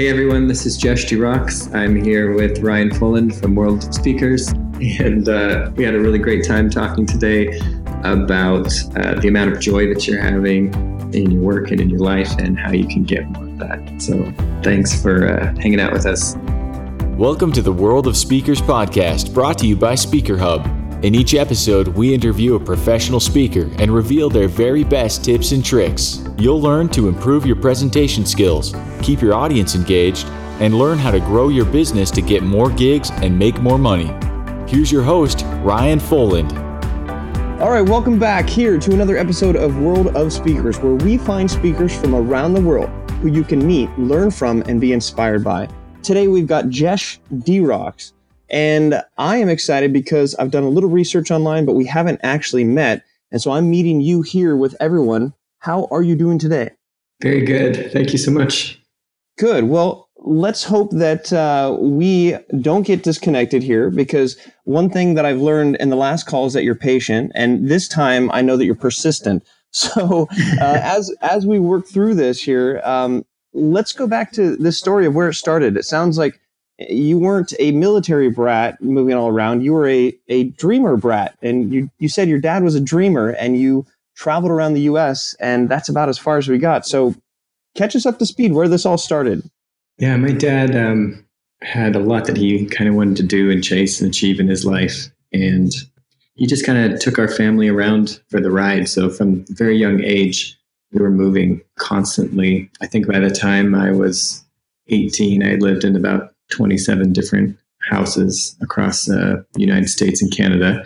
Hey everyone, this is Jesh de Rox. I'm here with Ryan Foland from World of Speakers, and uh, we had a really great time talking today about uh, the amount of joy that you're having in your work and in your life, and how you can get more of that. So, thanks for uh, hanging out with us. Welcome to the World of Speakers podcast, brought to you by Speaker Hub. In each episode, we interview a professional speaker and reveal their very best tips and tricks. You'll learn to improve your presentation skills, keep your audience engaged, and learn how to grow your business to get more gigs and make more money. Here's your host, Ryan Foland. All right, welcome back here to another episode of World of Speakers, where we find speakers from around the world who you can meet, learn from, and be inspired by. Today we've got Jesh de Rox. And I am excited because I've done a little research online, but we haven't actually met. And so I'm meeting you here with everyone. How are you doing today? Very good. Thank you so much. Good. Well, let's hope that uh, we don't get disconnected here because one thing that I've learned in the last call is that you're patient. And this time I know that you're persistent. So uh, as, as we work through this here, um, let's go back to this story of where it started. It sounds like you weren't a military brat moving all around. You were a, a dreamer brat. And you, you said your dad was a dreamer and you traveled around the US, and that's about as far as we got. So catch us up to speed where this all started. Yeah, my dad um, had a lot that he kind of wanted to do and chase and achieve in his life. And he just kind of took our family around for the ride. So from a very young age, we were moving constantly. I think by the time I was 18, I lived in about 27 different houses across uh, the United States and Canada.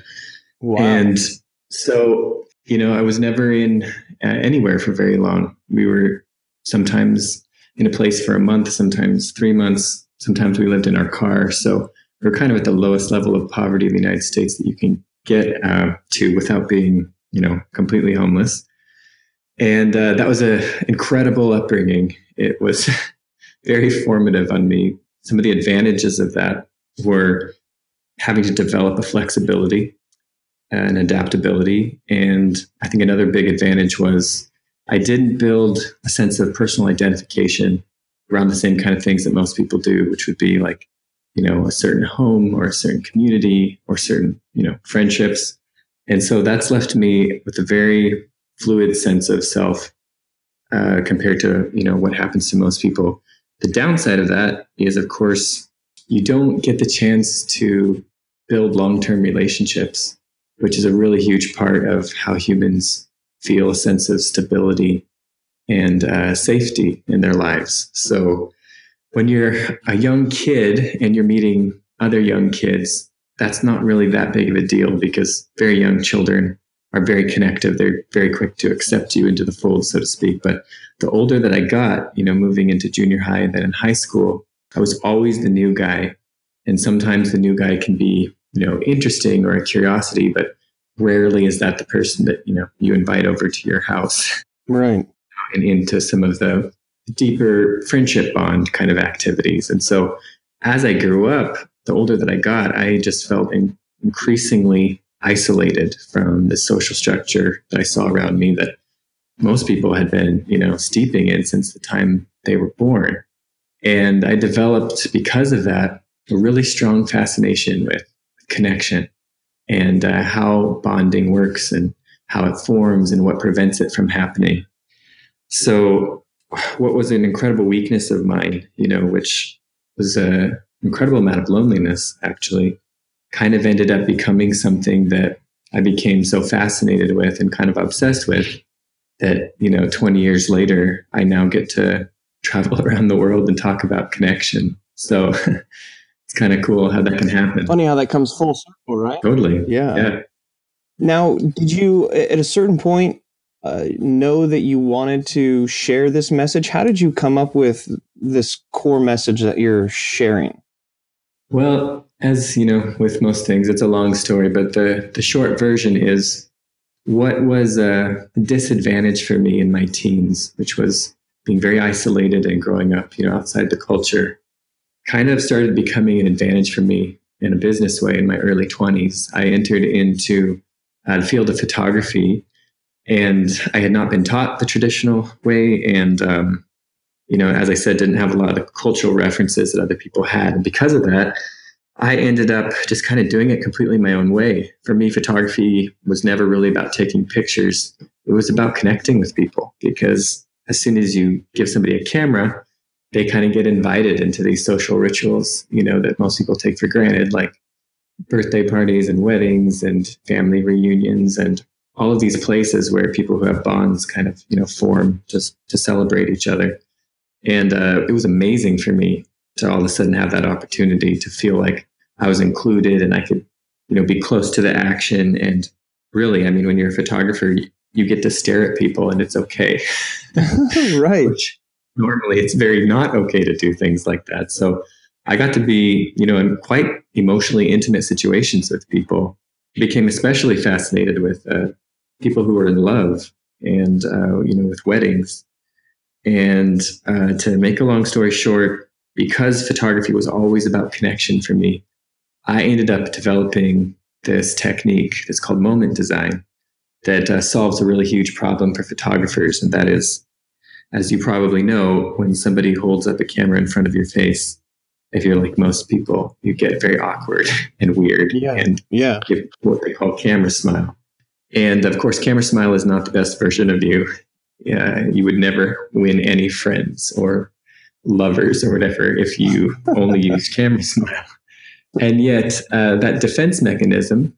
Wow. And so, you know, I was never in uh, anywhere for very long. We were sometimes in a place for a month, sometimes three months, sometimes we lived in our car. So we we're kind of at the lowest level of poverty in the United States that you can get uh, to without being, you know, completely homeless. And uh, that was an incredible upbringing. It was very formative on me some of the advantages of that were having to develop a flexibility and adaptability. And I think another big advantage was I didn't build a sense of personal identification around the same kind of things that most people do, which would be like, you know, a certain home or a certain community or certain, you know, friendships. And so that's left me with a very fluid sense of self uh, compared to, you know, what happens to most people. The downside of that is, of course, you don't get the chance to build long term relationships, which is a really huge part of how humans feel a sense of stability and uh, safety in their lives. So when you're a young kid and you're meeting other young kids, that's not really that big of a deal because very young children are very connective. They're very quick to accept you into the fold, so to speak. But the older that I got, you know, moving into junior high and then in high school, I was always the new guy. And sometimes the new guy can be, you know, interesting or a curiosity, but rarely is that the person that, you know, you invite over to your house. Right. And into some of the deeper friendship bond kind of activities. And so as I grew up, the older that I got, I just felt in, increasingly isolated from the social structure that I saw around me that most people had been, you know, steeping in since the time they were born. And I developed, because of that, a really strong fascination with connection and uh, how bonding works and how it forms and what prevents it from happening. So, what was an incredible weakness of mine, you know, which was an incredible amount of loneliness, actually, kind of ended up becoming something that I became so fascinated with and kind of obsessed with that, you know, 20 years later, I now get to travel around the world and talk about connection. So it's kind of cool how that can happen. Funny how that comes full circle, right? Totally. Yeah. yeah. Now, did you, at a certain point, uh, know that you wanted to share this message? How did you come up with this core message that you're sharing? Well, as you know, with most things, it's a long story, but the, the short version is what was a disadvantage for me in my teens, which was being very isolated and growing up, you know, outside the culture, kind of started becoming an advantage for me in a business way in my early 20s. I entered into uh, the field of photography and I had not been taught the traditional way. And um, you know, as I said, didn't have a lot of the cultural references that other people had. And because of that, I ended up just kind of doing it completely my own way. For me, photography was never really about taking pictures. It was about connecting with people because as soon as you give somebody a camera, they kind of get invited into these social rituals, you know, that most people take for granted, like birthday parties and weddings and family reunions and all of these places where people who have bonds kind of, you know, form just to celebrate each other. And uh, it was amazing for me to all of a sudden have that opportunity to feel like I was included and I could, you know, be close to the action. And really, I mean, when you're a photographer, you, you get to stare at people and it's okay. right. Which normally it's very not okay to do things like that. So I got to be, you know, in quite emotionally intimate situations with people. Became especially fascinated with uh, people who were in love and, uh, you know, with weddings. And uh, to make a long story short, because photography was always about connection for me, I ended up developing this technique that's called moment design that uh, solves a really huge problem for photographers. And that is, as you probably know, when somebody holds up a camera in front of your face, if you're like most people, you get very awkward and weird yeah. and yeah. give what they call camera smile. And of course, camera smile is not the best version of you. Yeah, you would never win any friends or lovers or whatever if you only use camera smile. And yet, uh, that defense mechanism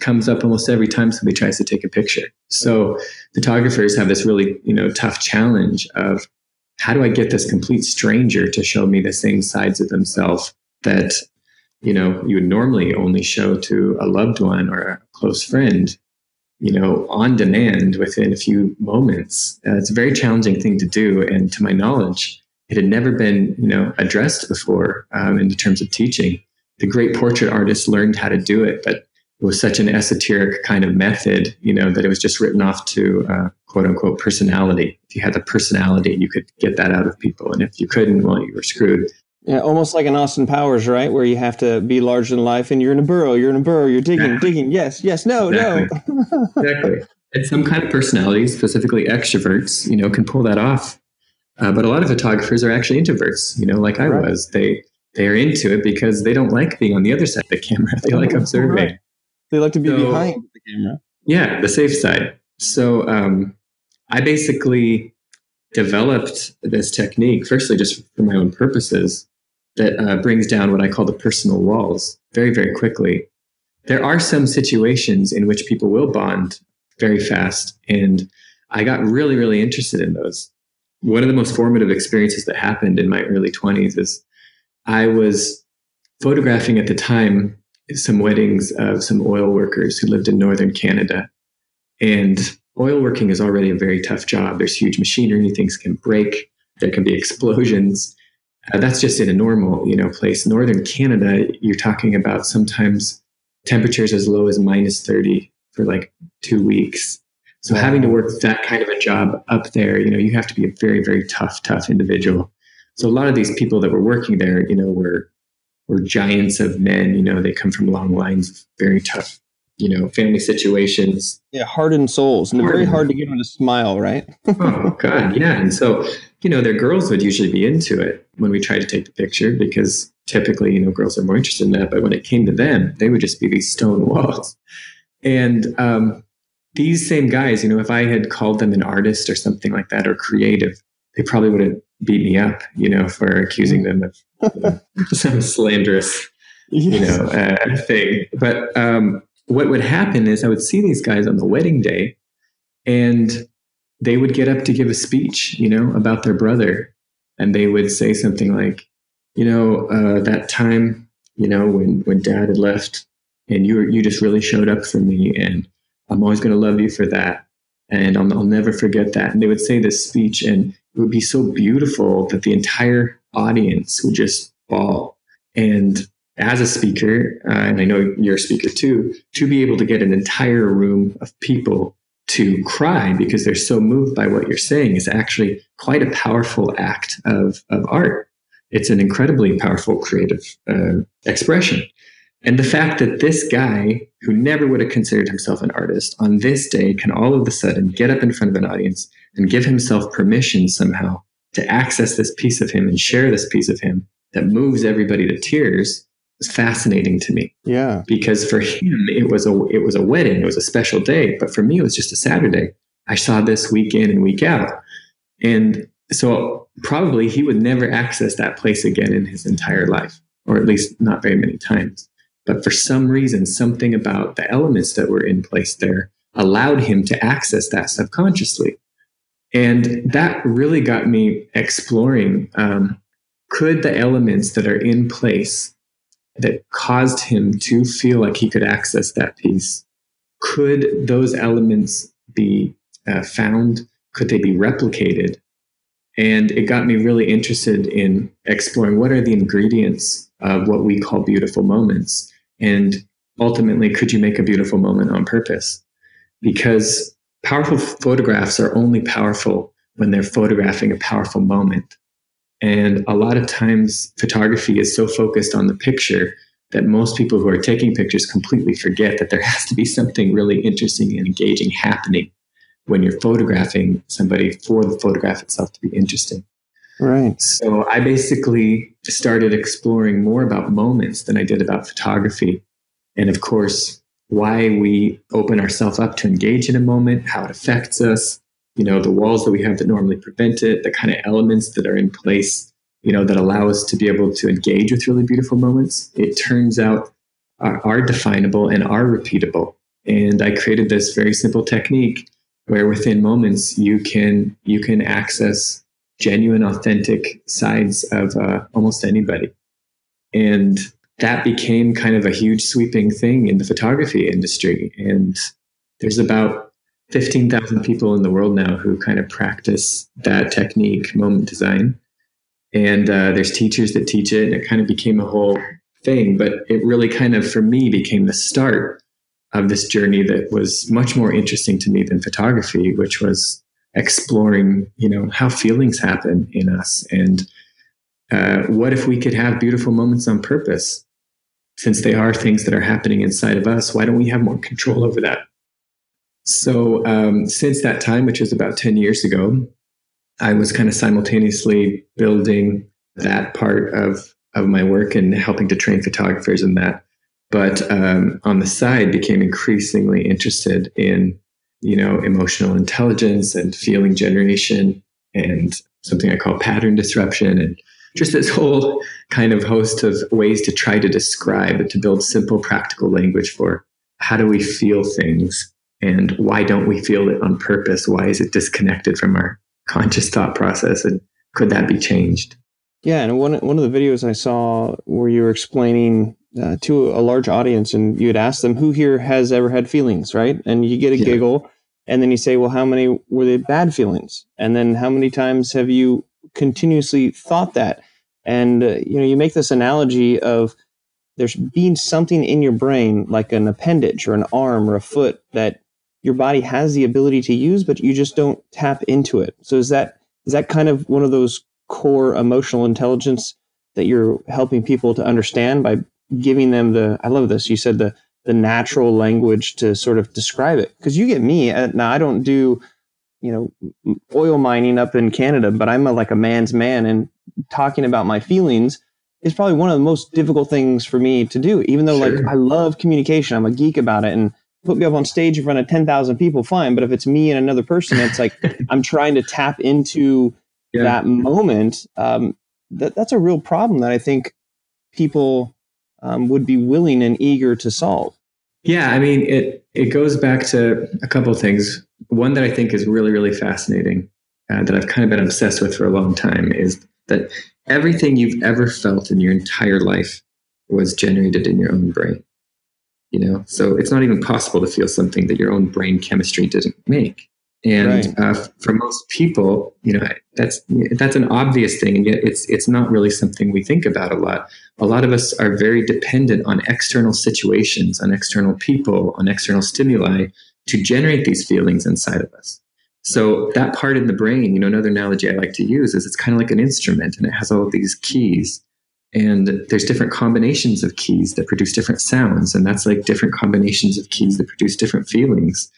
comes up almost every time somebody tries to take a picture. So, photographers have this really, you know, tough challenge of how do I get this complete stranger to show me the same sides of themselves that, you know, you would normally only show to a loved one or a close friend you know, on demand within a few moments. Uh, it's a very challenging thing to do. And to my knowledge, it had never been, you know, addressed before um, in the terms of teaching. The great portrait artists learned how to do it, but it was such an esoteric kind of method, you know, that it was just written off to uh, quote unquote personality. If you had the personality, you could get that out of people. And if you couldn't, well, you were screwed. Yeah, almost like an Austin Powers, right? Where you have to be larger than life and you're in a burrow, you're in a burrow, you're digging, digging. Yes, yes, no, exactly. no. exactly. And some kind of personalities, specifically extroverts, you know, can pull that off. Uh, but a lot of photographers are actually introverts, you know, like I right. was. They they are into it because they don't like being on the other side of the camera. They like observing. Right. They like to be so, behind the camera. Yeah, the safe side. So um, I basically developed this technique, firstly, just for my own purposes, that uh, brings down what I call the personal walls very, very quickly. There are some situations in which people will bond very fast. And I got really, really interested in those. One of the most formative experiences that happened in my early 20s is I was photographing at the time some weddings of some oil workers who lived in northern Canada. And oil working is already a very tough job. There's huge machinery, things can break, there can be explosions. Uh, that's just in a normal, you know, place. Northern Canada, you're talking about sometimes temperatures as low as minus 30 for like two weeks. So having to work that kind of a job up there, you know, you have to be a very, very tough, tough individual. So a lot of these people that were working there, you know, were were giants of men. You know, they come from long lines of very tough you know, family situations. Yeah, hardened souls, and hardened. very hard to get them to smile, right? oh God, yeah. And so, you know, their girls would usually be into it when we tried to take the picture because typically, you know, girls are more interested in that. But when it came to them, they would just be these stone walls. And um, these same guys, you know, if I had called them an artist or something like that or creative, they probably would have beat me up, you know, for accusing them of you know, some slanderous, you know, uh, thing. But um, what would happen is I would see these guys on the wedding day and they would get up to give a speech, you know, about their brother. And they would say something like, you know, uh, that time, you know, when, when dad had left and you, you just really showed up for me and I'm always going to love you for that. And I'll, I'll never forget that. And they would say this speech and it would be so beautiful that the entire audience would just fall. And as a speaker, uh, and I know you're a speaker too, to be able to get an entire room of people to cry because they're so moved by what you're saying is actually quite a powerful act of, of art. It's an incredibly powerful creative uh, expression. And the fact that this guy, who never would have considered himself an artist, on this day can all of a sudden get up in front of an audience and give himself permission somehow to access this piece of him and share this piece of him that moves everybody to tears was fascinating to me. Yeah. Because for him it was a it was a wedding, it was a special day, but for me it was just a Saturday. I saw this week in and week out. And so probably he would never access that place again in his entire life, or at least not very many times. But for some reason, something about the elements that were in place there allowed him to access that subconsciously. And that really got me exploring um, could the elements that are in place that caused him to feel like he could access that piece, could those elements be uh, found? Could they be replicated? And it got me really interested in exploring what are the ingredients of what we call beautiful moments. And ultimately, could you make a beautiful moment on purpose? Because powerful photographs are only powerful when they're photographing a powerful moment. And a lot of times, photography is so focused on the picture that most people who are taking pictures completely forget that there has to be something really interesting and engaging happening when you're photographing somebody for the photograph itself to be interesting. Right. So I basically started exploring more about moments than I did about photography. And of course, why we open ourselves up to engage in a moment, how it affects us, you know, the walls that we have that normally prevent it, the kind of elements that are in place, you know, that allow us to be able to engage with really beautiful moments. It turns out are, are definable and are repeatable. And I created this very simple technique where within moments you can you can access genuine, authentic sides of uh, almost anybody. And that became kind of a huge sweeping thing in the photography industry. And there's about 15,000 people in the world now who kind of practice that technique, moment design. And uh, there's teachers that teach it, and it kind of became a whole thing. But it really kind of, for me, became the start of this journey that was much more interesting to me than photography, which was exploring, you know, how feelings happen in us and uh, what if we could have beautiful moments on purpose? Since they are things that are happening inside of us, why don't we have more control over that? So, um, since that time, which was about 10 years ago, I was kind of simultaneously building that part of, of my work and helping to train photographers in that. But um, on the side, became increasingly interested in you know, emotional intelligence and feeling generation and something I call pattern disruption and just this whole kind of host of ways to try to describe to build simple practical language for how do we feel things and why don't we feel it on purpose? Why is it disconnected from our conscious thought process? And could that be changed? Yeah and one, one of the videos i saw where you were explaining uh, to a large audience and you had asked them who here has ever had feelings? Right? And you get a yeah. giggle and then you say, well, how many were they bad feelings? And then how many times have you continuously thought that? And uh, you know, you make this analogy of there's being something in your brain, like an appendage or an arm or a foot, that your body has the ability to use, but you just don't tap into it. So is that is that kind of one of those core emotional intelligence that you're helping people to understand by giving them the? I love this. You said the the natural language to sort of describe it. Because you get me. Uh, now I don't do, you know, oil mining up in Canada, but I'm a, like a man's man, and talking about my feelings is probably one of the most difficult things for me to do. Even though sure. like I love communication, I'm a geek about it, and put me up on stage in front of ten thousand people, fine. But if it's me and another person, it's like I'm trying to tap into yeah. that moment. Um, that that's a real problem that I think people um, would be willing and eager to solve? Yeah, I mean, it it goes back to a couple of things. One that I think is really really fascinating uh, that I've kind of been obsessed with for a long time is that everything you've ever felt in your entire life was generated in your own brain. You know, so it's not even possible to feel something that your own brain chemistry didn't make. And right. uh, for most people, you know, that's that's an obvious thing, and yet it's it's not really something we think about a lot. A lot of us are very dependent on external situations, on external people, on external stimuli to generate these feelings inside of us. So that part in the brain, you know, another analogy I like to use is it's kind of like an instrument, and it has all of these keys, and there's different combinations of keys that produce different sounds, and that's like different combinations of keys that produce different feelings.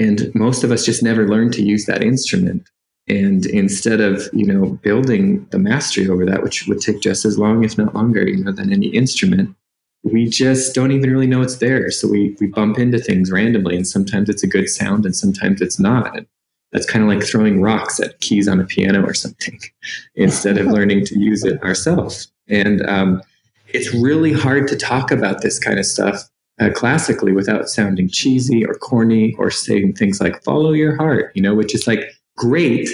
And most of us just never learn to use that instrument. And instead of, you know, building the mastery over that, which would take just as long, if not longer, you know, than any instrument, we just don't even really know it's there. So we, we bump into things randomly, and sometimes it's a good sound and sometimes it's not. And that's kind of like throwing rocks at keys on a piano or something instead of learning to use it ourselves. And um, it's really hard to talk about this kind of stuff uh, classically without sounding cheesy or corny or saying things like follow your heart, you know, which is like great,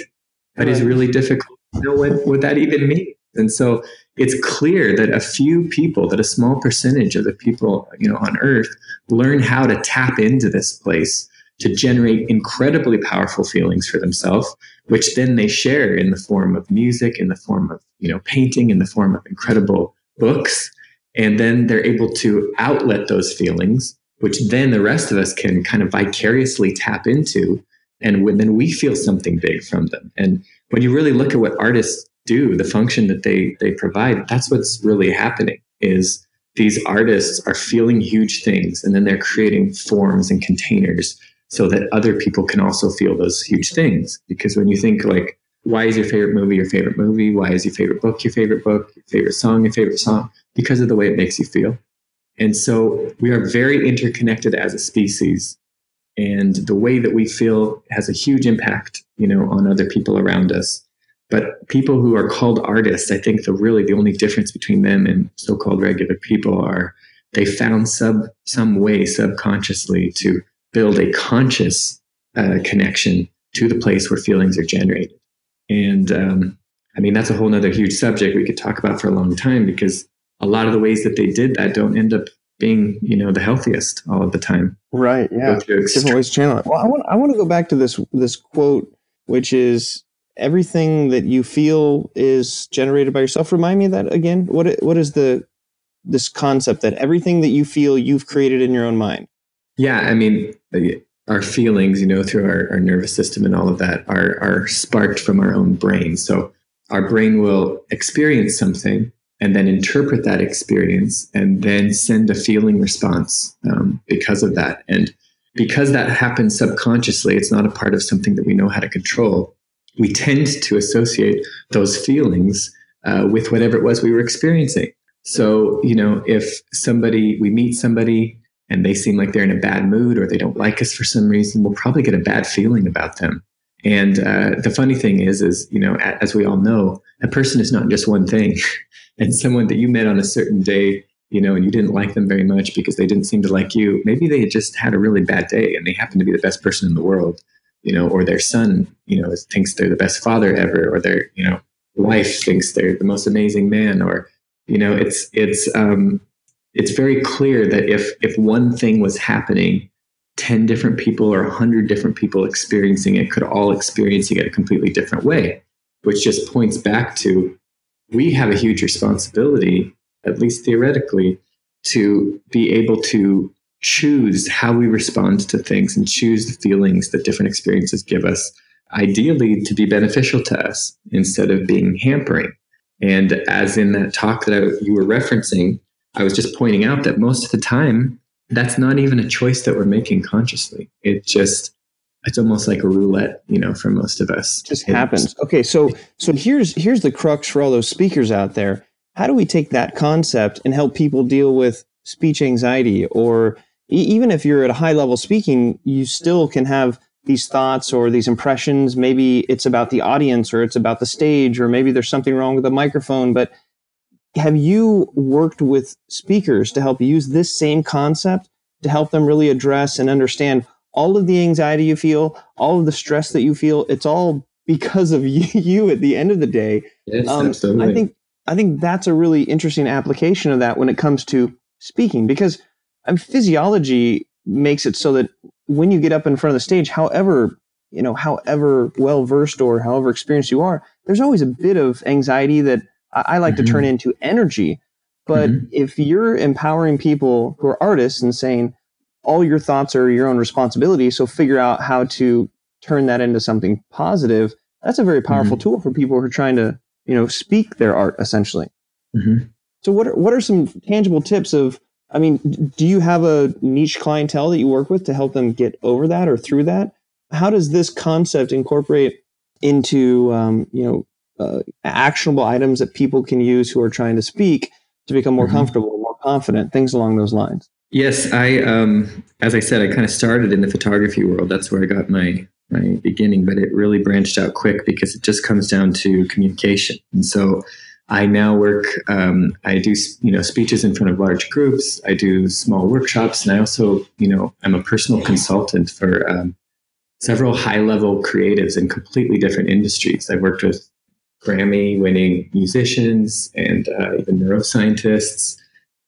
but is really difficult to know what, what that even means. And so it's clear that a few people, that a small percentage of the people, you know, on earth learn how to tap into this place to generate incredibly powerful feelings for themselves, which then they share in the form of music, in the form of, you know, painting, in the form of incredible books. And then they're able to outlet those feelings, which then the rest of us can kind of vicariously tap into. And when, then we feel something big from them. And when you really look at what artists do, the function that they they provide, that's what's really happening is these artists are feeling huge things and then they're creating forms and containers so that other people can also feel those huge things. Because when you think like, why is your favorite movie your favorite movie? Why is your favorite book your favorite book? Your favorite song your favorite song? Because of the way it makes you feel. And so we are very interconnected as a species. And the way that we feel has a huge impact, you know, on other people around us. But people who are called artists, I think the really the only difference between them and so-called regular people are they found sub some way subconsciously to build a conscious uh, connection to the place where feelings are generated. And um, I mean that's a whole other huge subject we could talk about for a long time because a lot of the ways that they did that don't end up being you know the healthiest all of the time. Right. Yeah. Different ways to channel it. Well, I want I want to go back to this this quote, which is everything that you feel is generated by yourself. Remind me of that again. What what is the this concept that everything that you feel you've created in your own mind? Yeah, I mean, our feelings, you know, through our, our nervous system and all of that are are sparked from our own brain. So our brain will experience something and then interpret that experience and then send a feeling response um, because of that. And because that happens subconsciously, it's not a part of something that we know how to control we tend to associate those feelings uh, with whatever it was we were experiencing. So, you know, if somebody, we meet somebody and they seem like they're in a bad mood or they don't like us for some reason, we'll probably get a bad feeling about them. And uh, the funny thing is, is, you know, as we all know, a person is not just one thing. and someone that you met on a certain day, you know, and you didn't like them very much because they didn't seem to like you, maybe they had just had a really bad day and they happen to be the best person in the world you know, or their son, you know, thinks they're the best father ever, or their, you know, wife thinks they're the most amazing man, or, you know, it's it's um, it's very clear that if if one thing was happening, ten different people or a hundred different people experiencing it could all experiencing it a completely different way, which just points back to we have a huge responsibility, at least theoretically, to be able to choose how we respond to things and choose the feelings that different experiences give us, ideally to be beneficial to us instead of being hampering. And as in that talk that I, you were referencing, I was just pointing out that most of the time, that's not even a choice that we're making consciously. It just, it's almost like a roulette, you know, for most of us. It just it happens. okay, so so here's here's the crux for all those speakers out there. How do we take that concept and help people deal with speech anxiety or even if you're at a high level speaking, you still can have these thoughts or these impressions. Maybe it's about the audience or it's about the stage, or maybe there's something wrong with the microphone. But have you worked with speakers to help use this same concept to help them really address and understand all of the anxiety you feel, all of the stress that you feel? It's all because of you, at the end of the day. Yes, um, absolutely. I think I think that's a really interesting application of that when it comes to speaking because physiology makes it so that when you get up in front of the stage, however you know, however well versed or however experienced you are, there's always a bit of anxiety that I, like mm-hmm. to turn mm-hmm. into energy. But mm-hmm. if you're empowering people who are artists and saying all your thoughts are your own responsibility, so figure out how to turn that into something positive, that's a very powerful mm-hmm. tool for people who are trying to, you know, speak their art essentially. Mm-hmm. So what are, what are some tangible tips of I mean, do you have a niche clientele that you work with to help them get over that or through that? How does this concept incorporate into um, you know uh, actionable items that people can use who are trying to speak to become more mm-hmm. comfortable, more confident, things along those lines. Yes, I um, as I said, I kind of started in the photography world. That's where I got my my beginning, but it really branched out quick because it just comes down to communication. And so I now work. Um, I do you know speeches in front of large groups. I do small workshops, and I also you know I'm a personal consultant for um, several high level creatives in completely different industries. I've worked with Grammy winning musicians and uh, even neuroscientists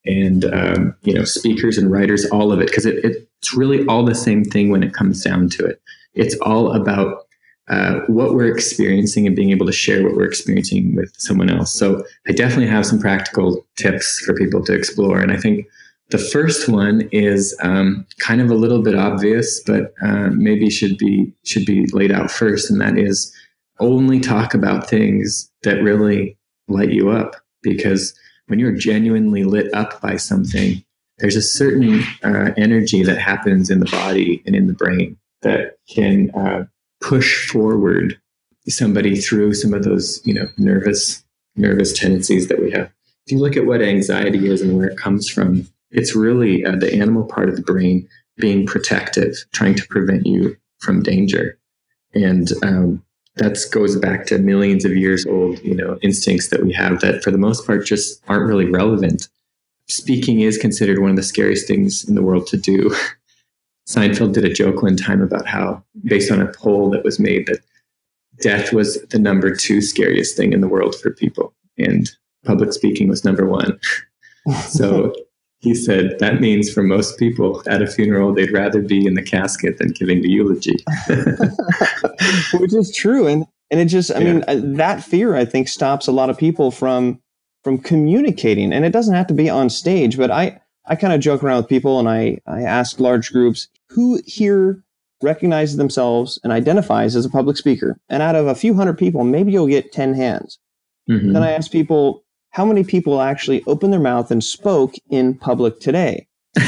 and um, you know speakers and writers, all of it, because it, it's really all the same thing when it comes down to it. It's all about uh, what we're experiencing and being able to share what we're experiencing with someone else. So I definitely have some practical tips for people to explore. And I think the first one is um, kind of a little bit obvious, but uh, maybe should be should be laid out first, and that is only talk about things that really light you up. Because when you're genuinely lit up by something, there's a certain uh, energy that happens in the body and in the brain that can uh, push forward somebody through some of those, you know, nervous, nervous tendencies that we have. If you look at what anxiety is and where it comes from, it's really uh, the animal part of the brain being protective, trying to prevent you from danger. And um, that goes back to millions of years old, you know, instincts that we have that for the most part just aren't really relevant. Speaking is considered one of the scariest things in the world to do. Seinfeld did a joke one time about how, based on a poll that was made, that death was the number two scariest thing in the world for people, and public speaking was number one. so he said that means for most people at a funeral, they'd rather be in the casket than giving the eulogy. Which is true, and and it just, I yeah. mean, uh, that fear I think stops a lot of people from from communicating, and it doesn't have to be on stage, but I. I kind of joke around with people and I, I ask large groups, who here recognizes themselves and identifies as a public speaker? And out of a few hundred people, maybe you'll get 10 hands. Mm-hmm. Then I ask people, how many people actually opened their mouth and spoke in public today?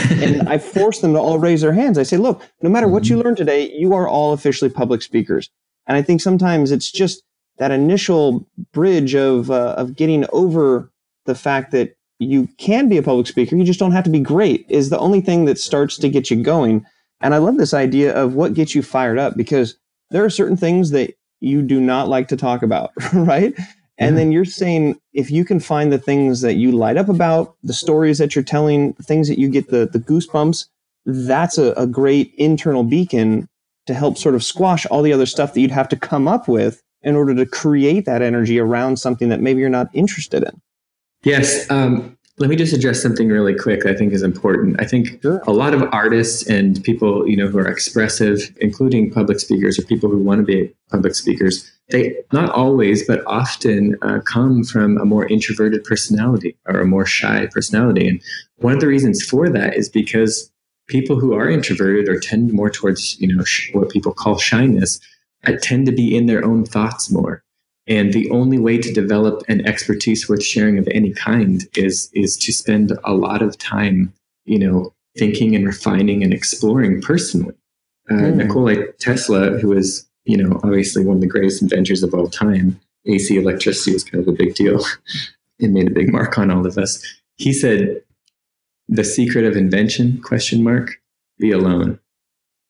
and I force them to all raise their hands. I say, look, no matter what you mm-hmm. learn today, you are all officially public speakers. And I think sometimes it's just that initial bridge of, uh, of getting over the fact that you can be a public speaker, you just don't have to be great, is the only thing that starts to get you going. And I love this idea of what gets you fired up because there are certain things that you do not like to talk about, right? And then you're saying if you can find the things that you light up about, the stories that you're telling, the things that you get the, the goosebumps, that's a, a great internal beacon to help sort of squash all the other stuff that you'd have to come up with in order to create that energy around something that maybe you're not interested in. Yes. Um, let me just address something really quick I think is important. I think sure. a lot of artists and people, you know, who are expressive, including public speakers or people who want to be public speakers, they not always, but often uh, come from a more introverted personality or a more shy personality. And one of the reasons for that is because people who are introverted or tend more towards, you know, sh- what people call shyness, uh, tend to be in their own thoughts more. And the only way to develop an expertise worth sharing of any kind is is to spend a lot of time, you know, thinking and refining and exploring personally. Uh, mm. Nikola Tesla, who is, you know, obviously one of the greatest inventors of all time, AC electricity was kind of a big deal. it made a big mark on all of us. He said, "The secret of invention?" Question mark. Be alone.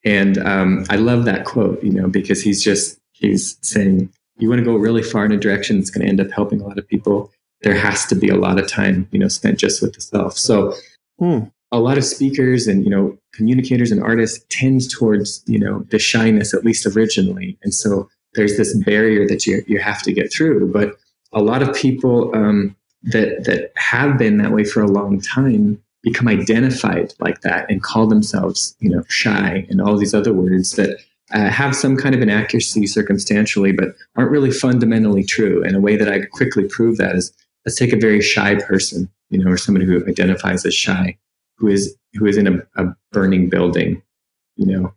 And um, I love that quote, you know, because he's just he's saying you want to go really far in a direction that's going to end up helping a lot of people, there has to be a lot of time, you know, spent just with the self. So hmm. A lot of speakers and, you know, communicators and artists tend towards, you know, the shyness, at least originally. And so there's this barrier that you, you have to get through. But a lot of people um, that, that have been that way for a long time become identified like that and call themselves, you know, shy and all these other words that uh, have some kind of inaccuracy circumstantially, but aren't really fundamentally true. And a way that I quickly prove that is let's take a very shy person, you know, or somebody who identifies as shy, who is who is in a, a burning building, you know.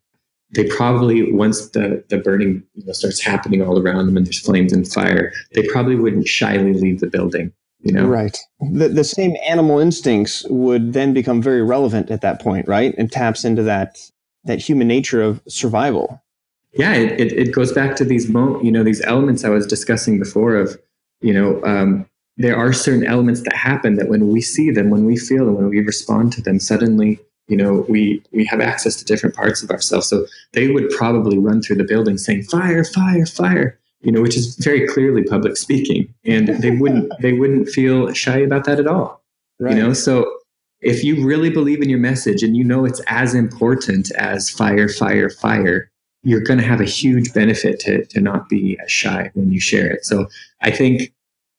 They probably once the the burning you know, starts happening all around them and there's flames and fire, they probably wouldn't shyly leave the building. You know? Right. The, the same animal instincts would then become very relevant at that point, right? And taps into that that human nature of survival. yeah, it, it, it goes back to these mo- you know these elements I was discussing before of you know um, there are certain elements that happen that when we see them, when we feel them, when we respond to them, suddenly you know we we have access to different parts of ourselves. So they would probably run through the building saying fire, fire, fire, you know, which is very clearly public speaking, and they wouldn't they wouldn't feel shy about that at all. Right. You know, so if you really believe in your message and you know it's as important as fire, fire, fire, you're going to have a huge benefit to, to not be as shy when you share it. So I think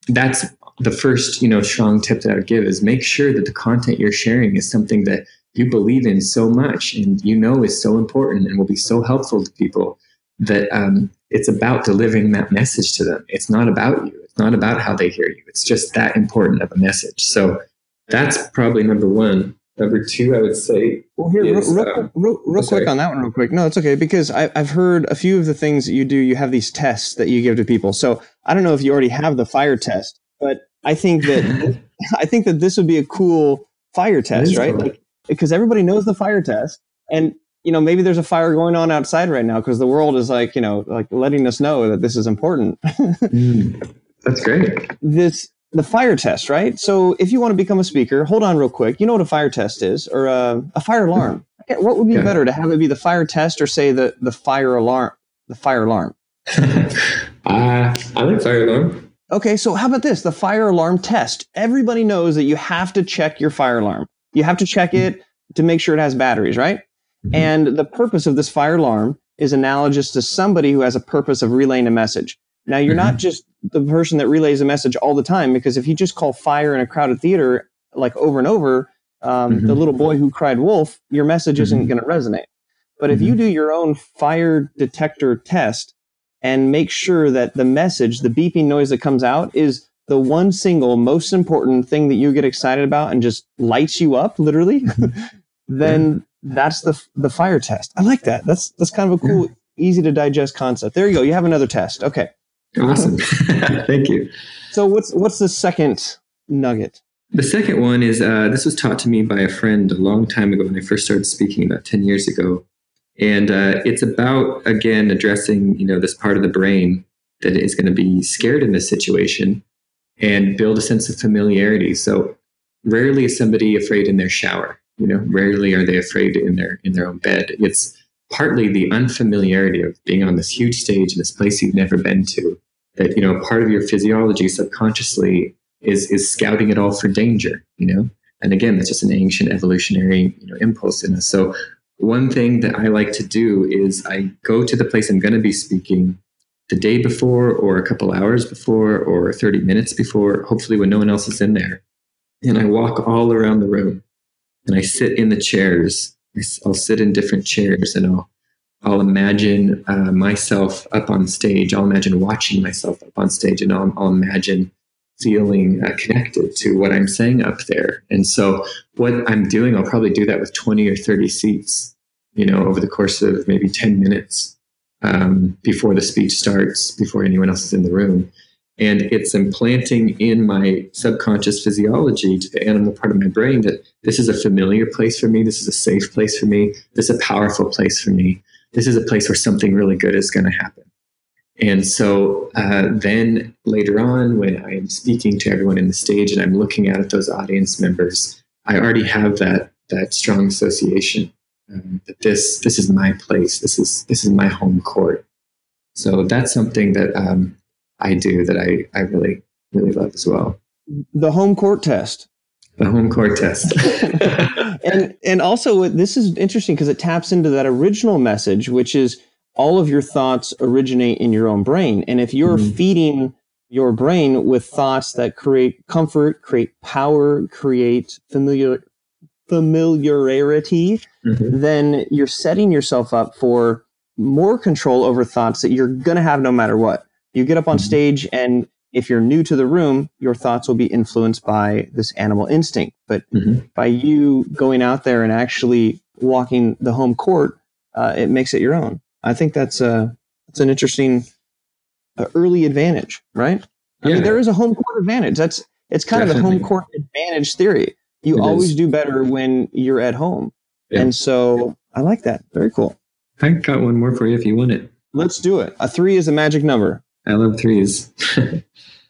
that's the first, you know, strong tip that I would give is make sure that the content you're sharing is something that you believe in so much and you know is so important and will be so helpful to people that um, it's about delivering that message to them. It's not about you. It's not about how they hear you. It's just that important of a message. So that's probably number one. Number two, I would say. Well, here, is, real, real, uh, real, real quick on that one, real quick. No, it's okay because I, I've heard a few of the things that you do. You have these tests that you give to people. So I don't know if you already have the fire test, but I think that I think that this would be a cool fire test, right? Cool. Like, because everybody knows the fire test, and you know maybe there's a fire going on outside right now because the world is like you know like letting us know that this is important. mm, that's great. This the fire test, right? So if you want to become a speaker, hold on real quick. You know what a fire test is, or a, a fire alarm. What would be yeah. better to have it be the fire test or say the the fire alarm? The fire alarm. uh, I like fire alarm. Okay, so how about this? The fire alarm test. Everybody knows that you have to check your fire alarm. You have to check it to make sure it has batteries, right? Mm-hmm. And the purpose of this fire alarm is analogous to somebody who has a purpose of relaying a message. Now, you're mm-hmm. not just the person that relays a message all the time, because if you just call fire in a crowded theater like over and over, um, mm-hmm. the little boy who cried wolf, your message isn't mm-hmm. going to resonate. But if you mm-hmm. do your own fire detector test and make sure that the message, the beeping noise that comes out, is the one single most important thing that you get excited about and just lights you up, literally, then that's the the fire test. I like that. That's that's kind of a cool, easy to digest concept. There you go. You have another test. Okay. Awesome. Thank you. So what's what's the second nugget? The second one is uh, this was taught to me by a friend a long time ago when I first started speaking about ten years ago, and uh, it's about again addressing you know this part of the brain that is going to be scared in this situation and build a sense of familiarity. So rarely is somebody afraid in their shower. You know, rarely are they afraid in their in their own bed. It's partly the unfamiliarity of being on this huge stage in this place you've never been to that you know part of your physiology subconsciously is is scouting it all for danger you know and again that's just an ancient evolutionary you know impulse in us so one thing that i like to do is i go to the place i'm going to be speaking the day before or a couple hours before or 30 minutes before hopefully when no one else is in there and i walk all around the room and i sit in the chairs i'll sit in different chairs and i'll I'll imagine uh, myself up on stage. I'll imagine watching myself up on stage, and I'll, I'll imagine feeling uh, connected to what I'm saying up there. And so, what I'm doing, I'll probably do that with 20 or 30 seats, you know, over the course of maybe 10 minutes um, before the speech starts, before anyone else is in the room. And it's implanting in my subconscious physiology to the animal part of my brain that this is a familiar place for me. This is a safe place for me. This is a powerful place for me this is a place where something really good is going to happen. And so uh, then later on, when I'm speaking to everyone in the stage and I'm looking out at those audience members, I already have that that strong association um, that this this is my place. This is this is my home court. So that's something that um, I do that I I really really love as well. The home court test. The home court test. and and also this is interesting because it taps into that original message, which is all of your thoughts originate in your own brain. And if you're mm-hmm. feeding your brain with thoughts that create comfort, create power, create familiar familiarity, mm-hmm. then you're setting yourself up for more control over thoughts that you're going to have no matter what. You get up on mm-hmm. stage and if you're new to the room, your thoughts will be influenced by this animal instinct. But mm-hmm. by you going out there and actually walking the home court, uh, it makes it your own. I think that's a that's an interesting uh, early advantage, right? I mean, there is a home court advantage. That's it's kind Definitely. of the home court advantage theory. You it always is. do better when you're at home, yeah. and so I like that. Very cool. I got one more for you if you want it. Let's do it. A three is a magic number. I love threes.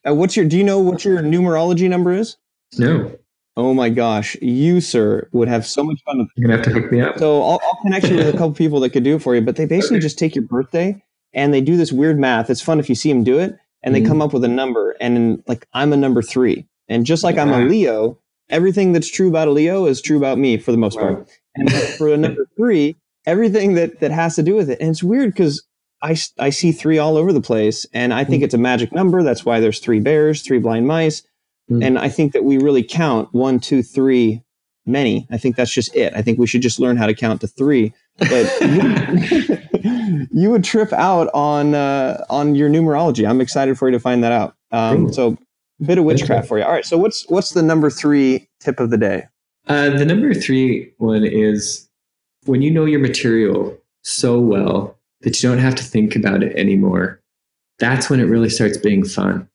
Uh, what's your? Do you know what your numerology number is? no, Oh my gosh, you sir would have so much fun. With you're gonna have to hook me up. so I'll, I'll connect you with a couple people that could do it for you. But they basically just take your birthday and they do this weird math. It's fun if you see them do it, and they Mhm. come up with a number. And in, like I'm a number three, and just like I'm a Leo, everything that's true about a Leo is true about me for the most part. And for a number three, everything that that has to do with it. And it's weird because I, I see three all over the place, and I think Mm. it's a magic number. That's why there's three bears, three blind mice, Mm. and I think that we really count one, two, three, many. I think that's just it. I think we should just learn how to count to three. But you, you would trip out on uh, on your numerology. I'm excited for you to find that out. Um, so, bit of witchcraft for you. All right. So, what's what's the number three tip of the day? Uh, the number three one is when you know your material so well that you don't have to think about it anymore. That's when it really starts being fun.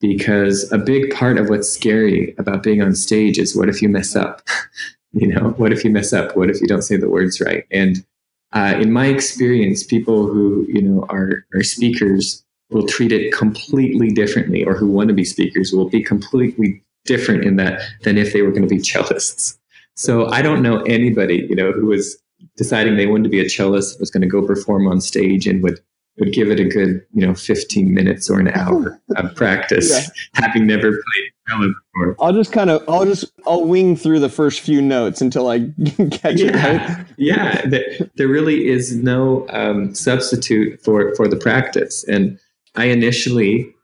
Because a big part of what's scary about being on stage is what if you mess up? you know, what if you mess up? What if you don't say the words right? And uh, in my experience, people who you know are are speakers will treat it completely differently, or who want to be speakers will be completely different in that than if they were going to be cellists. So I don't know anybody, you know, who was deciding they wanted to be a cellist, was going to go perform on stage and would would give it a good, you know, 15 minutes or an hour of practice, Yeah. having never played cello before. I'll just kind of, I'll just, I'll wing through the first few notes until I catch it right. Yeah, yeah. There, there really is no um, substitute for for the practice. And I initially,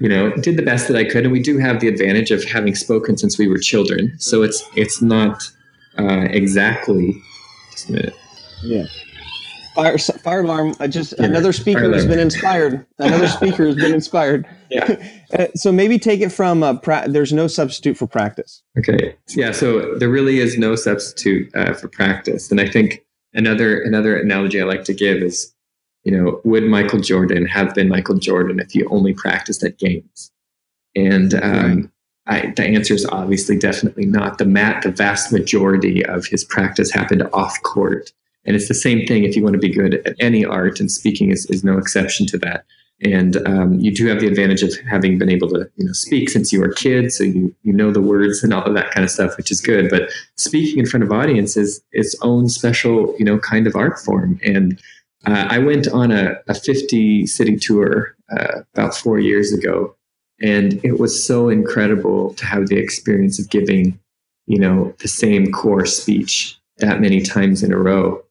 you know, did the best that I could. And we do have the advantage of having spoken since we were children, so it's it's not uh, exactly. Just a minute. Yeah. Fire, fire alarm. I just Yeah, another speaker has been inspired. Another speaker has been inspired. Yeah. Uh, so maybe take it from uh, pra- there's no substitute for practice. Okay. Yeah. So there really is no substitute uh, for practice, and I think another another analogy I like to give is, you know, would Michael Jordan have been Michael Jordan if he only practiced at games? And um, I, the answer is obviously definitely not. The mat, the vast majority of his practice happened off court, and it's the same thing if you want to be good at any art, and speaking is, is no exception to that. And um, you do have the advantage of having been able to, you know, speak since you were a kid, so you you know the words and all of that kind of stuff, which is good. But speaking in front of audiences is its own special, you know, kind of art form. And uh, I went on a, a 50 city tour uh, about four years ago, and it was so incredible to have the experience of giving, you know, the same core speech that many times in a row,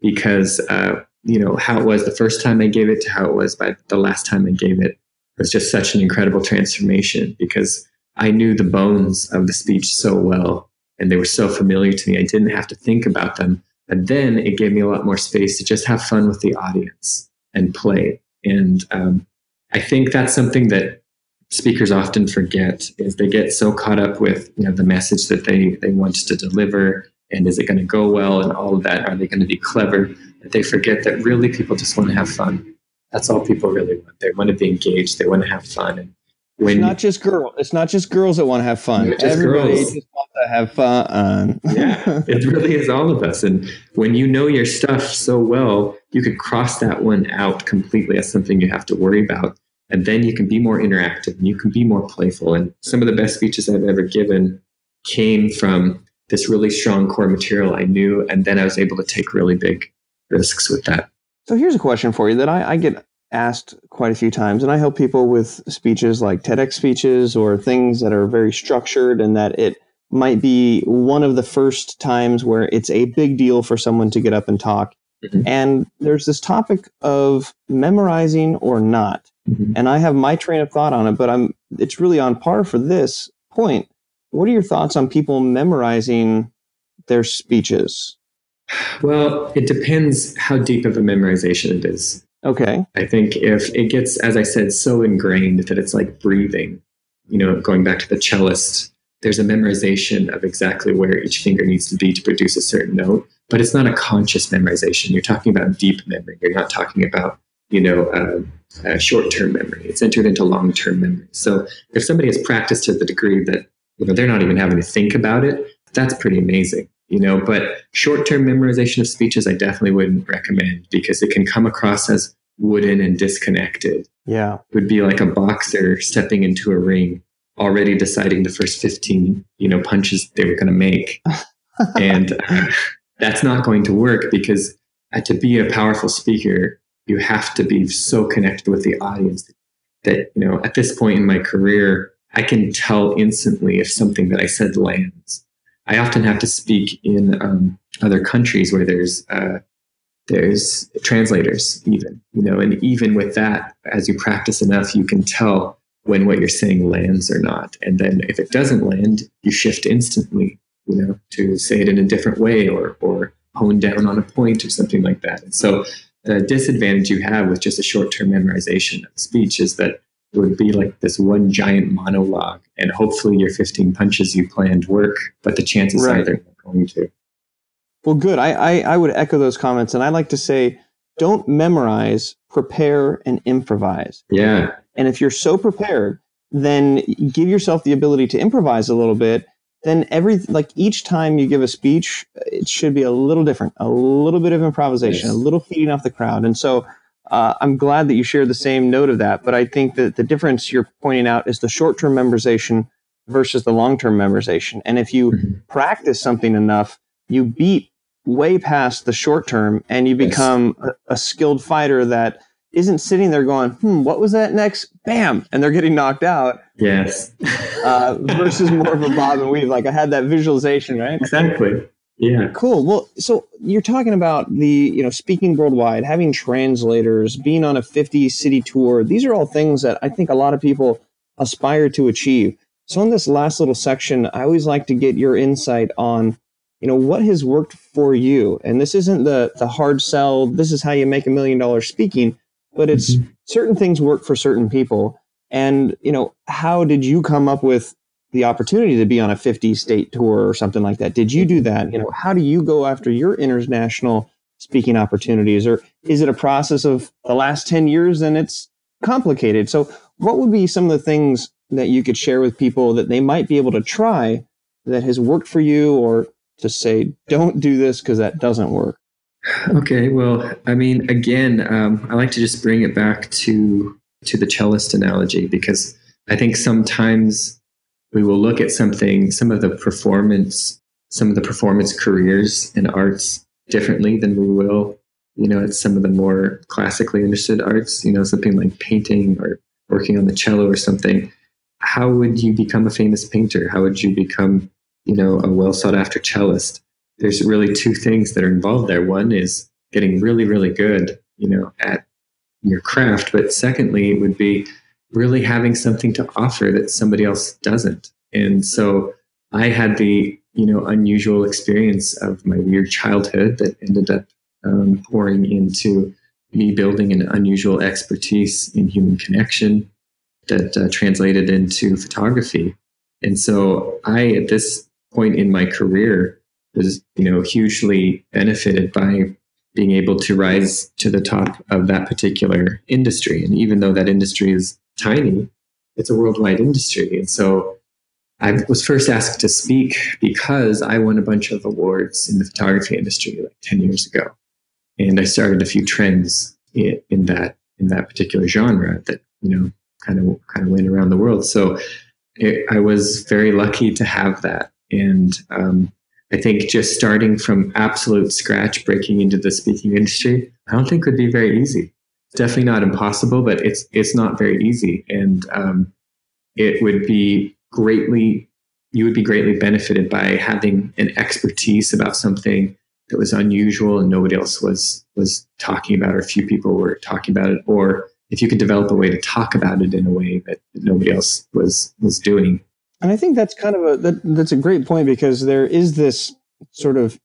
because uh, you know how it was the first time I gave it to how it was by the last time I gave it was just such an incredible transformation because I knew the bones of the speech so well and they were so familiar to me. I didn't have to think about them. And then it gave me a lot more space to just have fun with the audience and play. And um, I think that's something that speakers often forget is they get so caught up with you know the message that they they want to deliver and is it going to go well and all of that are they going to be clever that they forget that really people just want to have fun that's all people really want they want to be engaged they want to have fun and It's when not just girl. It's not just girls that want to have fun. Everybody girls. just wants to have fun. yeah it really is all of us and when you know your stuff so well you can cross that one out completely as something you have to worry about and then you can be more interactive and you can be more playful and some of the best speeches i've ever given came from this really strong core material i knew and then i was able to take really big risks with that So here's a question for you that I, I get asked quite a few times, and I help people with speeches like TEDx speeches or things that are very structured, and that it might be one of the first times where it's a big deal for someone to get up and talk. Mhm. And there's this topic of memorizing or not. Mhm. And I have my train of thought on it, but I'm it's really on par for this point. What are your thoughts on people memorizing their speeches? well it depends how deep of a memorization it is Okay. I think if it gets, as I said, so ingrained that it's like breathing, you know, going back to the cellist, there's a memorization of exactly where each finger needs to be to produce a certain note, but it's not a conscious memorization. You're talking about deep memory. You're not talking about, you know, uh, uh, short-term memory. It's entered into long-term memory. So if somebody has practiced to the degree that, you know, they're not even having to think about it, that's pretty amazing you know but short-term memorization of speeches i definitely wouldn't recommend because it can come across as wooden and disconnected. Yeah. It would be like a boxer stepping into a ring, already deciding the first 15, you know, punches they were going to make. and uh, that's not going to work because uh, to be a powerful speaker, you have to be so connected with the audience that, you know, at this point in my career, I can tell instantly if something that I said lands. I often have to speak in um, other countries where there's uh, there's translators, even you know, and even with that, as you practice enough, you can tell when what you're saying lands or not. And then if it doesn't land, you shift instantly, you know, to say it in a different way or or hone down on a point or something like that. And so the disadvantage you have with just a short-term memorization of speech is that it would be like this one giant monologue and hopefully your 15 punches you planned work but the chances right. are they're not going to. Well good. I, I, I would echo those comments and i like to say don't memorize prepare and improvise. Yeah. And if you're so prepared then give yourself the ability to improvise a little bit then every like each time you give a speech it should be a little different a little bit of improvisation yes. a little feeding off the crowd. And so uh, I'm glad that you share the same note of that. But I think that the difference you're pointing out is the short term memorization versus the long term memorization. And if you mm-hmm. practice something enough, you beat way past the short term and you become yes. a, a, skilled fighter that isn't sitting there going, hmm, what was that next? Bam! And they're getting knocked out. Yes. uh, versus more of a bob and weave. Like I had that visualization, right? Exactly. Yeah. Cool. Well, so you're talking about the, you know, speaking worldwide, having translators, being on a 50 city tour. These are all things that I think a lot of people aspire to achieve. So in this last little section, I always like to get your insight on, you know, what has worked for you. And this isn't the the hard sell, this is how you make a million dollars speaking, but it's mm-hmm. certain things work for certain people. And, you know, how did you come up with the opportunity to be on a 50 state tour or something like that. Did you do that? You know, how do you go after your international speaking opportunities or is it a process of the last 10 years and it's complicated? So what would be some of the things that you could share with people that they might be able to try that has worked for you or to say don't do this because that doesn't work? Okay, well, I mean, again, um, I like to just bring it back to to the cellist analogy because I think sometimes we will look at something, some of the performance, some of the performance careers in arts differently than we will, you know, at some of the more classically understood arts, you know, something like painting or working on the cello or something. How would you become a famous painter? How would you become, you know, a well sought after cellist? There's really two things that are involved there. One is getting really, really good, you know, at your craft. But secondly, it would be really having something to offer that somebody else doesn't. And so I had the, you know, unusual experience of my weird childhood that ended up um, pouring into me building an unusual expertise in human connection that uh, translated into photography. And so I, at this point in my career, was, you know, hugely benefited by being able to rise to the top of that particular industry. And even though that industry is tiny, it's a worldwide industry. And so I was first asked to speak because I won a bunch of awards in the photography industry like 10 years ago. And I started a few trends in, that in that particular genre that, you know, kind of kind of went around the world. So it, I was very lucky to have that. And um, I think just starting from absolute scratch, breaking into the speaking industry, I don't think would be very easy definitely not impossible, but it's it's not very easy, and um, it would be greatly you would be greatly benefited by having an expertise about something that was unusual and nobody else was was talking about, or few people were talking about it, or if you could develop a way to talk about it in a way that nobody else was was doing. And I think that's kind of a that, that's a great point because there is this sort of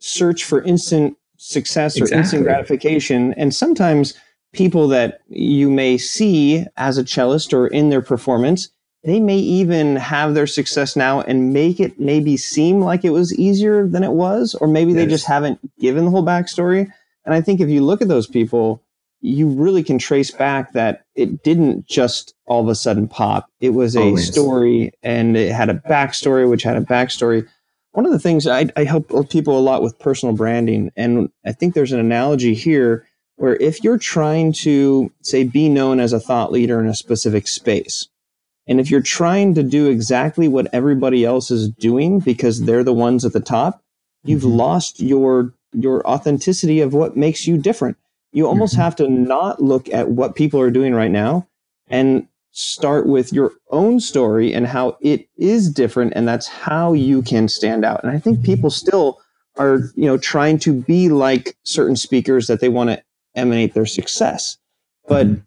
search for instant success or exactly. instant gratification, and sometimes people that you may see as a cellist or in their performance, they may even have their success now and make it maybe seem like it was easier than it was, or maybe yes. they just haven't given the whole backstory. And I think if you look at those people, you really can trace back that it didn't just all of a sudden pop. It was a Always. story and it had a backstory, which had a backstory. One of the things I, I help people a lot with personal branding, and I think there's an analogy here where if you're trying to say be known as a thought leader in a specific space and if you're trying to do exactly what everybody else is doing because they're the ones at the top you've mm-hmm. lost your your authenticity of what makes you different you almost mm-hmm. have to not look at what people are doing right now and start with your own story and how it is different and that's how you can stand out and i think people still are you know trying to be like certain speakers that they want to emanate their success but mm-hmm.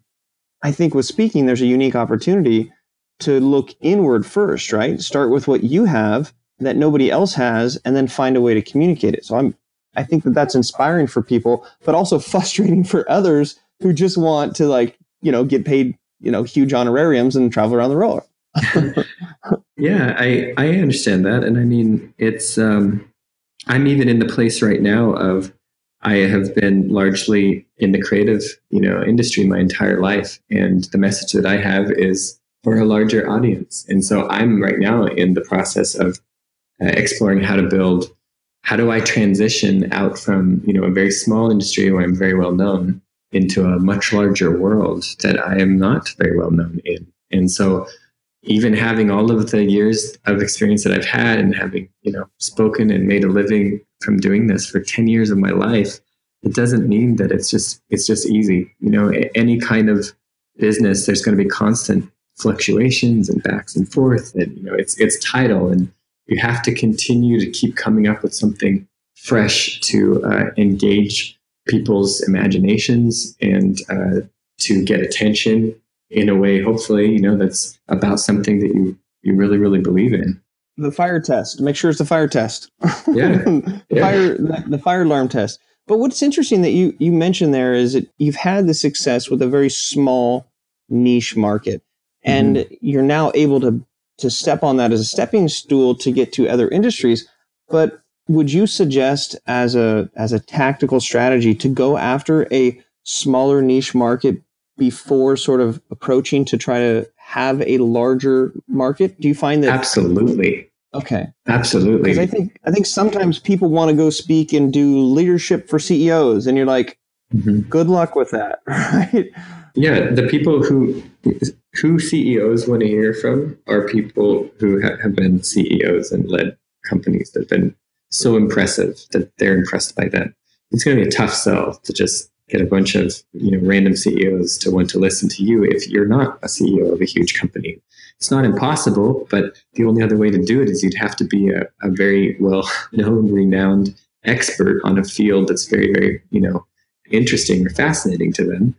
i think with speaking there's a unique opportunity to look inward first right start with what you have that nobody else has and then find a way to communicate it so i'm i think that that's inspiring for people but also frustrating for others who just want to like you know get paid you know huge honorariums and travel around the world. yeah, I I understand that, and I mean it's um, I'm even in the place right now of I have been largely in the creative you know industry my entire life, and the message that I have is for a larger audience, and so I'm right now in the process of uh, exploring how to build. How do I transition out from you know a very small industry where I'm very well known into a much larger world that I am not very well known in. And so even having all of the years of experience that I've had and having, you know, spoken and made a living from doing this for 10 years of my life, it doesn't mean that it's just it's just easy. You know, any kind of business there's going to be constant fluctuations and backs and forth and you know, it's it's title and you have to continue to keep coming up with something fresh to uh, engage people's imaginations and uh, to get attention in a way, hopefully, you know, that's about something that you, you really, really believe in. The fire test. Make sure it's the fire test. Yeah. the yeah. Fire, the, the fire alarm test. But what's interesting that you, you mentioned there is that you've had the success with a very small niche market. And mm-hmm. you're now able to to step on that as a stepping stool to get to other industries. But would you suggest as a as a tactical strategy to go after a smaller niche market before sort of approaching to try to have a larger market? Do you find that Absolutely. Okay. Absolutely. Because I think I think sometimes people want to go speak and do leadership for CEOs and you're like mm-hmm. good luck with that, right? Yeah, the people who who CEOs want to hear from are people who have been CEOs and led companies that have been so impressive that they're impressed by them. It's going to be a tough sell to just get a bunch of you know random CEOs to want to listen to you if you're not a CEO of a huge company. It's not impossible, but the only other way to do it is you'd have to be a, a very well known, renowned expert on a field that's very, very you know interesting or fascinating to them.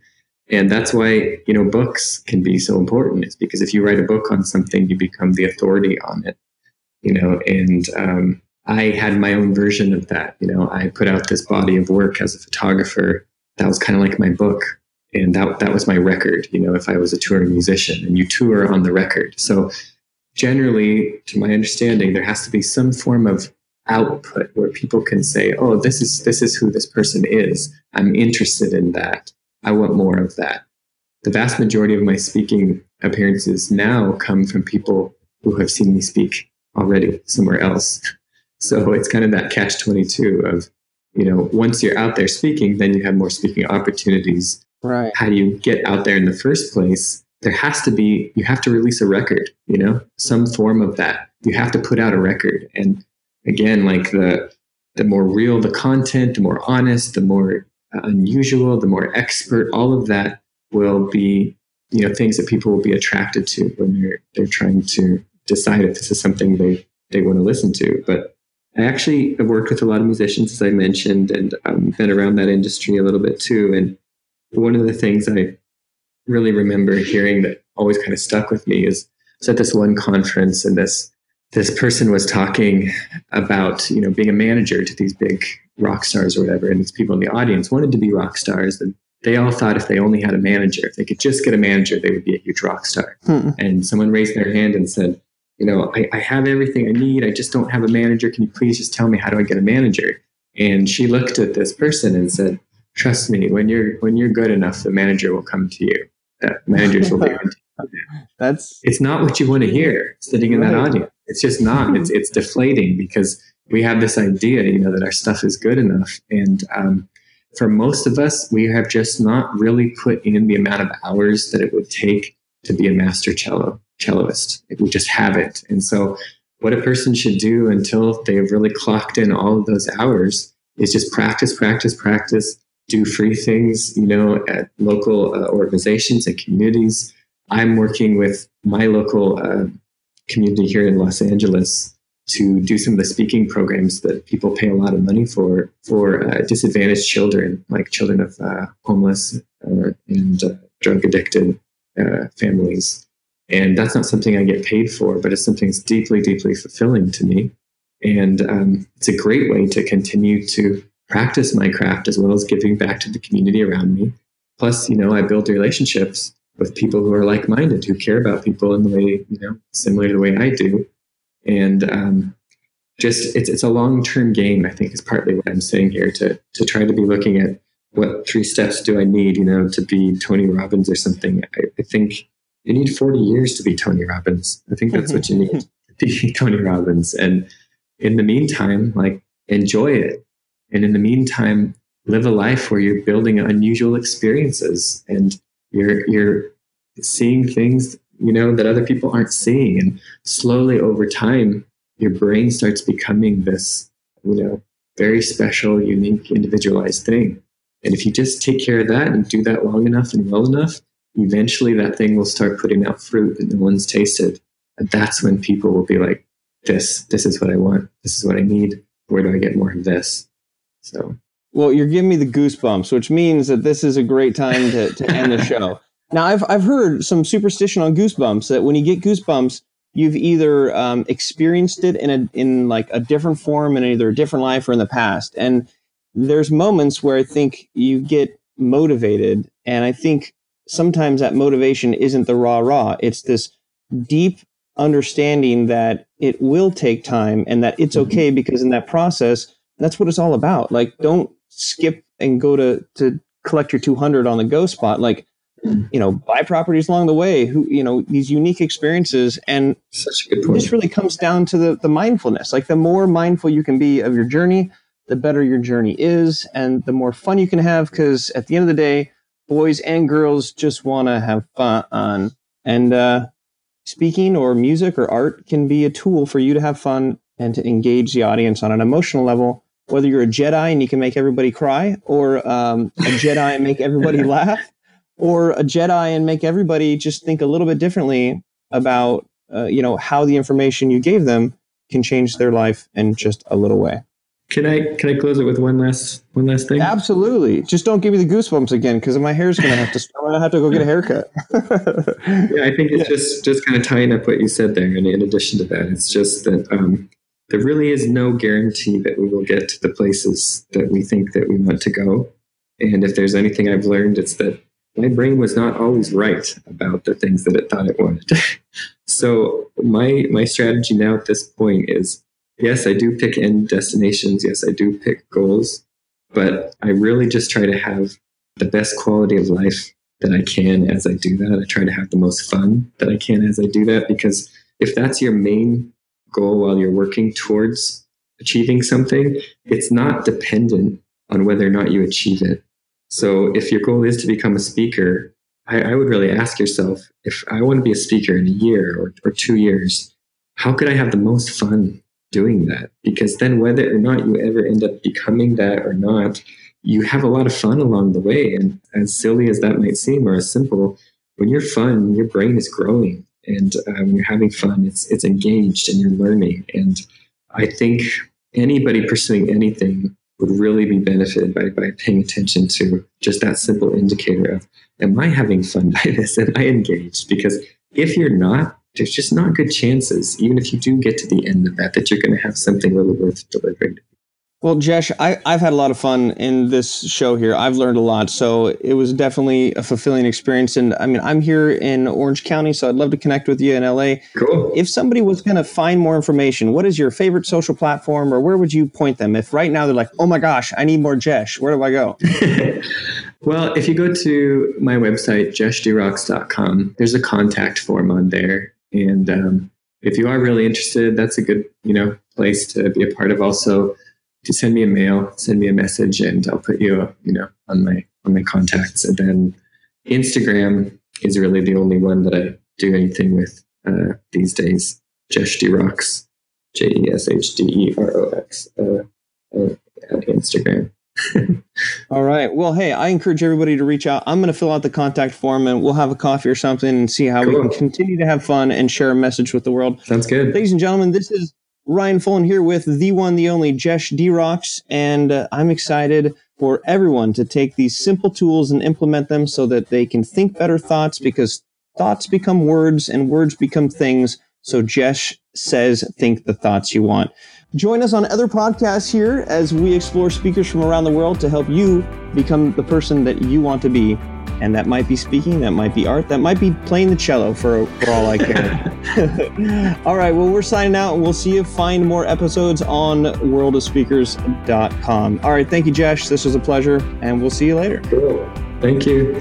And that's why you know books can be so important. Is because if you write a book on something, you become the authority on it. You know, and um, I had my own version of that. You know, I put out this body of work as a photographer. That was kind of like my book. And that, that was my record, you know, if I was a touring musician and you tour on the record. So generally, to my understanding, there has to be some form of output where people can say, oh, this is, this is who this person is. I'm interested in that. I want more of that. The vast majority of my speaking appearances now come from people who have seen me speak already somewhere else. So it's kind of that catch 22 of, you know, once you're out there speaking, then you have more speaking opportunities. Right. How do you get out there in the first place? There has to be, you have to release a record, you know, some form of that. You have to put out a record. And again, like the, the more real the content, the more honest, the more unusual, the more expert, all of that will be, you know, things that people will be attracted to when they're, they're trying to decide if this is something they, they want to listen to. But I actually have worked with a lot of musicians, as I mentioned, and um, been around that industry a little bit too. And one of the things I really remember hearing that always kind of stuck with me is I at this one conference, and this this person was talking about you know being a manager to these big rock stars or whatever, and these people in the audience wanted to be rock stars, and they all thought if they only had a manager, if they could just get a manager, they would be a huge rock star. Hmm. And someone raised their hand and said, you know, I, I have everything I need. I just don't have a manager. Can you please just tell me how do I get a manager? And she looked at this person and said, "Trust me, when you're when you're good enough, the manager will come to you. The managers will be on to you." That's it's not what you want to hear sitting in right. that audience. It's just not. It's it's deflating because we have this idea, you know, that our stuff is good enough, and um, for most of us, we have just not really put in the amount of hours that it would take to be a master cello celloist. We just haven't. And so, what a person should do until they've really clocked in all of those hours is just practice, practice, practice. Do free things, you know, at local uh, organizations and communities. I'm working with my local uh, community here in Los Angeles to do some of the speaking programs that people pay a lot of money for for uh, disadvantaged children, like children of uh, homeless uh, and uh, drug addicted families. And that's not something I get paid for, but it's something that's deeply, deeply fulfilling to me. And um, it's a great way to continue to practice my craft as well as giving back to the community around me. Plus, you know, I build relationships with people who are like minded, who care about people in the way, you know, similar to the way I do and um, just it's it's a long term game. I think is partly what I'm saying here to to try to be looking at what three steps do I need, you know, to be Tony Robbins or something. I, I think you need 40 years to be Tony Robbins. I think that's what you need to be Tony Robbins. And in the meantime, like enjoy it. And in the meantime, live a life where you're building unusual experiences and you're you're seeing things you know, that other people aren't seeing. And slowly over time, your brain starts becoming this, you know, very special, unique, individualized thing. And if you just take care of that and do that long enough and well enough, eventually that thing will start putting out fruit that no one's tasted. And that's when people will be like, this, this is what I want. This is what I need. Where do I get more of this? So. Well, you're giving me the goosebumps, which means that this is a great time to, to end the show. Now, I've I've heard some superstition on goosebumps that when you get goosebumps, you've either um, experienced it in a in like a different form in either a different life or in the past. And there's moments where I think you get motivated, and I think sometimes that motivation isn't the raw raw. It's this deep understanding that it will take time and that it's mm-hmm. okay because in that process, that's what it's all about. Like, don't skip and go to to collect your 200 on the go spot. Like you know, buy properties along the way, who, you know, these unique experiences. And Such a good point. this really comes down to the, the mindfulness. Like the more mindful you can be of your journey, the better your journey is and the more fun you can have. Cause at the end of the day, boys and girls just want to have fun. And, uh, speaking or music or art can be a tool for you to have fun and to engage the audience on an emotional level whether you're a Jedi and you can make everybody cry, or um, a Jedi and make everybody laugh, or a Jedi and make everybody just think a little bit differently about uh, you know how the information you gave them can change their life in just a little way. Can I can I close it with one last one last thing? Absolutely. Just don't give me the goosebumps again because my hair's gonna have to. I'm gonna have to go get a haircut. yeah, I think it's yeah. just just kind of tying up what you said there. And in addition to that, it's just that um, there really is no guarantee that we will get to the places that we think that we want to go. And if there's anything I've learned, it's that my brain was not always right about the things that it thought it wanted. so my my strategy now at this point is yes, I do pick end destinations, yes, I do pick goals, but I really just try to have the best quality of life that I can as I do that. I try to have the most fun that I can as I do that because if that's your main goal while you're working towards achieving something, it's not dependent on whether or not you achieve it. So if your goal is to become a speaker, I, I, would really ask yourself if I want to be a speaker in a year or, or two years, how could I have the most fun doing that? Because then whether or not you ever end up becoming that or not, you have a lot of fun along the way. And as silly as that might seem or as simple, when you're fun, your brain is growing. And uh, when you're having fun, it's, it's engaged and you're learning. And I think anybody pursuing anything would really be benefited by, by paying attention to just that simple indicator of am I having fun by this? Am I engaged? Because if you're not, there's just not good chances, even if you do get to the end of that, that you're going to have something really worth delivering well, Jesh, I, have had a lot of fun in this show here. I've learned a lot. So it was definitely a fulfilling experience. And I mean, I'm here in Orange County, so I'd love to connect with you in LA. Cool. If somebody was going to find more information, what is your favorite social platform or where would you point them? If right now they're like, oh my gosh, I need more Jesh, where do I go? well, if you go to my website, jeshderox.com, there's a contact form on there. And um, if you are really interested, that's a good, you know, place to be a part of also send me a mail, send me a message, and I'll put you, you know, on my on my contacts. And then Instagram is really the only one that I do anything with uh, these days. Jesh de Rox, J E S H D E R O X, uh, uh, Instagram. All right. Well, hey, I encourage everybody to reach out. I'm going to fill out the contact form and we'll have a coffee or something and see how cool. we can continue to have fun and share a message with the world. Sounds good. Ladies and gentlemen, this is Ryan Foland here with the one, the only Jesh de Rox, and uh, I'm excited for everyone to take these simple tools and implement them so that they can think better thoughts because thoughts become words and words become things. So Jesh says, think the thoughts you want. Join us on other podcasts here as we explore speakers from around the world to help you become the person that you want to be. And that might be speaking, that might be art, that might be playing the cello for, for all I care. all right, well, we're signing out and we'll see you. Find more episodes on worldofspeakers.com. All right, thank you, Jesh. This was a pleasure, and we'll see you later. Cool. Thank you.